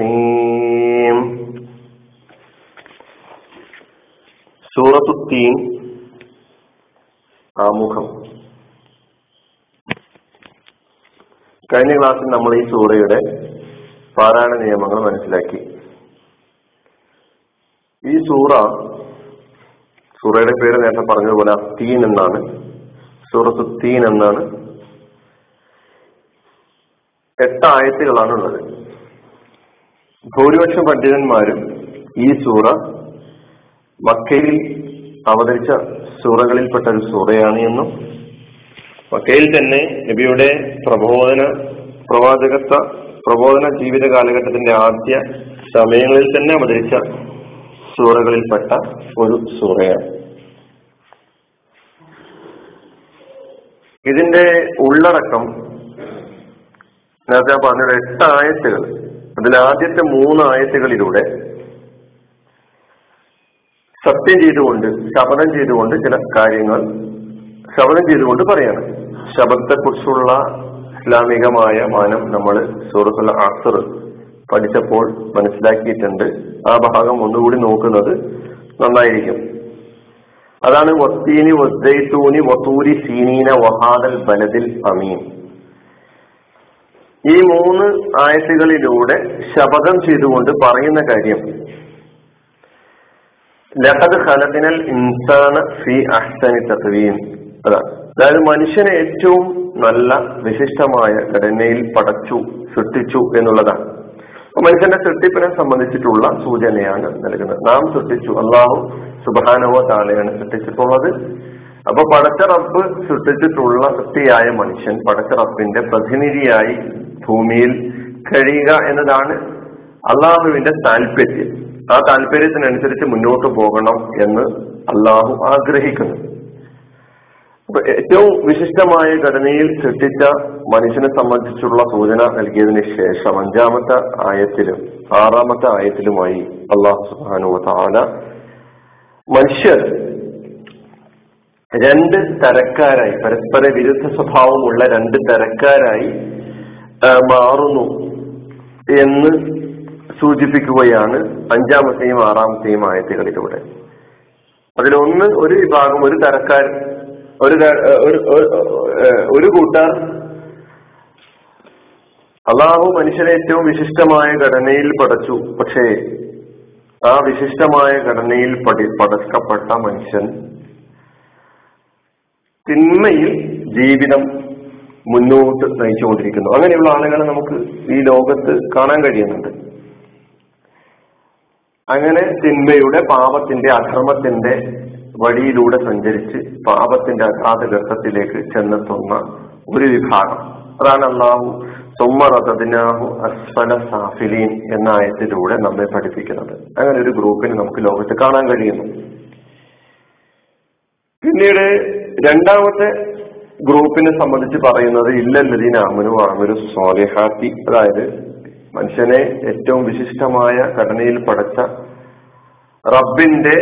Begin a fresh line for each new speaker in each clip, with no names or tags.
الرحيم سورة التين ആമുഖം കഴിഞ്ഞ ക്ലാസ്സിൽ നമ്മൾ ഈ സൂറയുടെ പാരായണ നിയമങ്ങൾ മനസ്സിലാക്കി ഈ സൂറ സൂറയുടെ പേര് നേരത്തെ പറഞ്ഞതുപോലെ തീൻ എന്നാണ് സൂറത്ത് തീൻ എന്നാണ് എട്ട് ആയത്തുകളാണ് ഉള്ളത് ഭൂരിപക്ഷം പണ്ഡിതന്മാരും ഈ സൂറ മക്കയിൽ അവതരിച്ച സൂറകളിൽപ്പെട്ട ഒരു സൂറയാണ് എന്നും മക്കയിൽ തന്നെ നബിയുടെ പ്രബോധന പ്രവാചകത്വ പ്രബോധന ജീവിത കാലഘട്ടത്തിന്റെ ആദ്യ സമയങ്ങളിൽ തന്നെ അവതരിച്ച സൂറകളിൽപ്പെട്ട ഒരു സൂറയാണ്. ഇതിന്റെ ഉള്ളടക്കം നേരത്തെ പറഞ്ഞ എട്ട് ആയത്തുകൾ അതിൽ ആദ്യത്തെ മൂന്ന് ആയത്തുകളിലൂടെ സത്യം ചെയ്തുകൊണ്ട് ശപഥം ചെയ്തുകൊണ്ട് ചില കാര്യങ്ങൾ ശപഥം ചെയ്തുകൊണ്ട് പറയാണ്. ശബദത്തെക്കുറിച്ചുള്ള ഇസ്ലാമികമായ മാനം നമ്മൾ സൂറത്തുൽ അസർ പഠിച്ചപ്പോൾ മനസ്സിലാക്കിയിട്ടുണ്ട്. ആ ഭാഗം ഒന്നുകൂടി നോക്കുന്നത് നന്നായിരിക്കും. അതാണ് വത്തീനി വസ്തൂനി വസൂരി സീനീന വഹാദൽ ബലദിൽ അമീൻ. ഈ മൂന്ന് ആയത്തുകളിലൂടെ ശപഥം ചെയ്തുകൊണ്ട് പറയുന്ന കാര്യം. ലഹദ് ഖലദിനൽ ഇൻസാന ഫി അഹ്സനി തത്വീൻ. അതാണ് അതായത് മനുഷ്യനെ ഏറ്റവും നല്ല വിശിഷ്ടമായ ഘടനയിൽ പടച്ചു സൃഷ്ടിച്ചു എന്നുള്ളതാണ് മനുഷ്യന്റെ സൃഷ്ടിപ്പിനെ സംബന്ധിച്ചിട്ടുള്ള സൂചനയാണ് നൽകുന്നത്. നാം സൃഷ്ടിച്ചു അള്ളാഹു സുബാനവോ താളെയാണ് സൃഷ്ടിച്ചിട്ടുള്ളത്. അപ്പൊ പടച്ച റബ്ബ് സൃഷ്ടിച്ചിട്ടുള്ള സൃഷ്ടിയായ മനുഷ്യൻ പടച്ച റബ്ബിന്റെ പ്രതിനിധിയായി ഭൂമിയിൽ കഴിയുക എന്നതാണ് അള്ളാഹുവിന്റെ താല്പര്യം. ആ താല്പര്യത്തിനനുസരിച്ച് മുന്നോട്ട് പോകണം എന്ന് അള്ളാഹു ആഗ്രഹിക്കുന്നു. ഏറ്റവും വിശിഷ്ടമായ ഘടനയിൽ സൃഷ്ടിച്ച മനുഷ്യനെ സംബന്ധിച്ചുള്ള സൂചന നൽകിയതിന് ശേഷം അഞ്ചാമത്തെ ആയത്തിലും ആറാമത്തെ ആയത്തിലുമായി അള്ളാഹു സുബാനു താല മനുഷ്യർ രണ്ട് തരക്കാരായി പരസ്പര വിരുദ്ധ സ്വഭാവമുള്ള രണ്ട് തരക്കാരായി മാറുന്നു എന്ന് സൂചിപ്പിക്കുകയാണ് അഞ്ചാമത്തെയും ആറാമത്തെയും ആയത്തുകളിലൂടെ. അതിലൊന്ന് ഒരു വിഭാഗം ഒരു തരക്കാർ ഒരു ഒരു കൂട്ടർ. അള്ളാഹു മനുഷ്യനെ ഏറ്റവും വിശിഷ്ടമായ ഘടനയിൽ പടച്ചു. പക്ഷേ ആ വിശിഷ്ടമായ ഘടനയിൽ പടി പടക്കപ്പെട്ട മനുഷ്യൻ തിന്മയിൽ ജീവിതം മുന്നോട്ട് നയിച്ചുകൊണ്ടിരിക്കുന്നു. അങ്ങനെയുള്ള ആളുകളെ നമുക്ക് ഈ ലോകത്ത് കാണാൻ കഴിയുന്നുണ്ട്. അങ്ങനെ തിന്മയുടെ പാപത്തിന്റെ അധർമ്മത്തിന്റെ വഴിയിലൂടെ സഞ്ചരിച്ച് പാപത്തിന്റെ അഗാധ ഗർത്തത്തിലേക്ക് ചെന്നെത്തുന്ന ഒരു വിഭാഗം. അതാണ് അള്ളാഹു സുമ്മറതദിനാഹു അസ്ഫല സാഫിലീൻ എന്ന ആയത്തിലൂടെ നമ്മെ പഠിപ്പിക്കുന്നത്. അങ്ങനെ ഒരു ഗ്രൂപ്പിന് നമുക്ക് ലോകത്ത് കാണാൻ കഴിയുന്നു. പിന്നീട് രണ്ടാമത്തെ ഗ്രൂപ്പിനെ സംബന്ധിച്ച് പറയുന്നത് ഇല്ലല്ലതീൻ അമനു ആമരു സ്വാലിഹാത്തി അതായത് മനുഷ്യനെ ഏറ്റവും വിശിഷ്ടമായ ഘടനയിൽ പടച്ച റബ്ബിന്റെ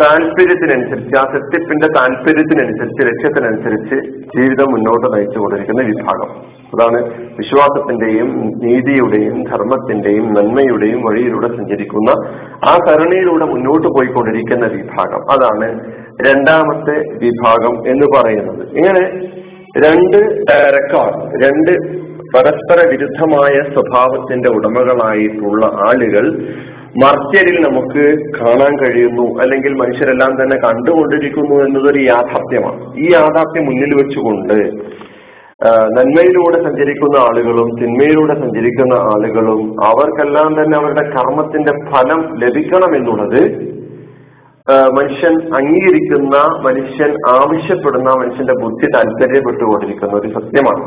താല്പര്യത്തിനനുസരിച്ച് ആ സത്യത്തിന്റെ താല്പര്യത്തിനനുസരിച്ച് ലക്ഷ്യത്തിനനുസരിച്ച് ജീവിതം മുന്നോട്ട് നയിച്ചു കൊണ്ടിരിക്കുന്ന വിഭാഗം. അതാണ് വിശ്വാസത്തിന്റെയും നീതിയുടെയും ധർമ്മത്തിന്റെയും നന്മയുടെയും വഴിയിലൂടെ സഞ്ചരിക്കുന്ന ആ കരുണയിലൂടെ മുന്നോട്ട് പോയിക്കൊണ്ടിരിക്കുന്ന വിഭാഗം. അതാണ് രണ്ടാമത്തെ വിഭാഗം എന്ന് പറയുന്നത്. ഇങ്ങനെ രണ്ട് തരക്കാർ രണ്ട് പരസ്പര വിരുദ്ധമായ സ്വഭാവത്തിന്റെ ഉടമകളായിട്ടുള്ള ആളുകൾ മർത്യരിൽ നമുക്ക് കാണാൻ കഴിയുന്നു അല്ലെങ്കിൽ മനുഷ്യരെല്ലാം തന്നെ കണ്ടുകൊണ്ടിരിക്കുന്നു എന്നതൊരു യാഥാർത്ഥ്യമാണ്. ഈ യാഥാർത്ഥ്യം മുന്നിൽ വെച്ചുകൊണ്ട് നന്മയിലൂടെ സഞ്ചരിക്കുന്ന ആളുകളും തിന്മയിലൂടെ സഞ്ചരിക്കുന്ന ആളുകളും അവർക്കെല്ലാം തന്നെ അവരുടെ കർമ്മത്തിന്റെ ഫലം ലഭിക്കണം എന്നുള്ളത് മനുഷ്യൻ അംഗീകരിക്കുന്ന മനുഷ്യൻ ആവശ്യപ്പെടുന്ന മനുഷ്യന്റെ ബുദ്ധി താല്പര്യപ്പെട്ടുകൊണ്ടിരിക്കുന്ന ഒരു സത്യമാണ്.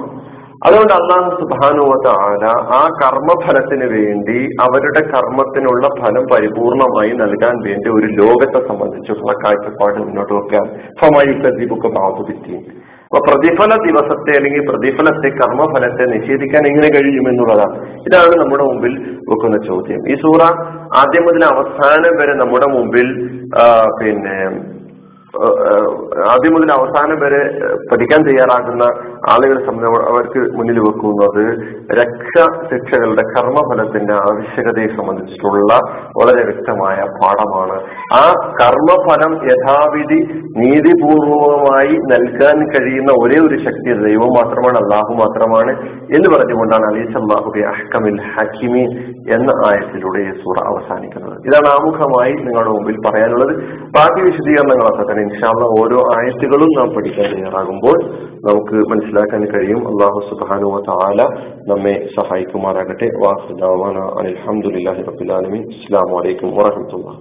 അതുകൊണ്ട് അള്ളാഹു സുബാനുവത്ത ആല ആ കർമ്മഫലത്തിന് വേണ്ടി അവരുടെ കർമ്മത്തിനുള്ള ഫലം പരിപൂർണമായി നൽകാൻ വേണ്ടി ഒരു ലോകത്തെ സംബന്ധിച്ചുള്ള കാഴ്ചപ്പാട് മുന്നോട്ട് വെക്കാൻ ഫമായി സജീവൊക്കെ ബാധുവിത്തി അപ്പൊ പ്രതിഫല ദിവസത്തെ അല്ലെങ്കിൽ പ്രതിഫലത്തെ കർമ്മഫലത്തെ നിഷേധിക്കാൻ എങ്ങനെ കഴിയുമെന്നുള്ളതാണ് ഇതാണ് നമ്മുടെ മുമ്പിൽ വെക്കുന്ന ചോദ്യം. ഈ സൂറ ആദ്യം മുതൽ അവസാനം വരെ നമ്മുടെ മുമ്പിൽ പിന്നെ ആദ്യം മുതൽ അവസാനം വരെ പഠിക്കാൻ തയ്യാറാകുന്ന ആളുകളെ സംബന്ധിച്ച് അവർക്ക് മുന്നിൽ വെക്കുന്നത് രക്ഷ ശിക്ഷകളുടെ കർമ്മഫലത്തിന്റെ ആവശ്യകതയെ സംബന്ധിച്ചിട്ടുള്ള വളരെ വ്യക്തമായ പാഠമാണ്. ആ കർമ്മഫലം യഥാവിധി നീതിപൂർവമായി നൽകാൻ കഴിയുന്ന ഒരേ ഒരു ശക്തി ദൈവം മാത്രമാണ് അള്ളാഹു മാത്രമാണ് എന്ന് പറഞ്ഞുകൊണ്ടാണ് അലീസ് അള്ളാഹുബി അഹ്കമിൽ ഹക്കിമീൻ എന്ന ആയത്തിലൂടെ സൂറ അവസാനിക്കുന്നത്. ഇതാണ് ആമുഖമായി നിങ്ങളുടെ മുമ്പിൽ പറയാനുള്ളത്. ബാക്കി വിശദീകരണങ്ങളൊക്കെ തന്നെ ഇൻഷാല്ല ഓരോ ആയത്തുകളും നാം പഠിക്കാൻ തയ്യാറാകുമ്പോൾ നമുക്ക് മനസ്സിലാക്കാൻ കഴിയും. അള്ളാഹു സുബാനു താല നമ്മെ സഹായിക്കുമാറാകട്ടെ. വാസുദാവാന അലഹമുല്ലാഹി റബുലാലമി അസ്സാം വലൈക്കും വാഹമത്തുള്ള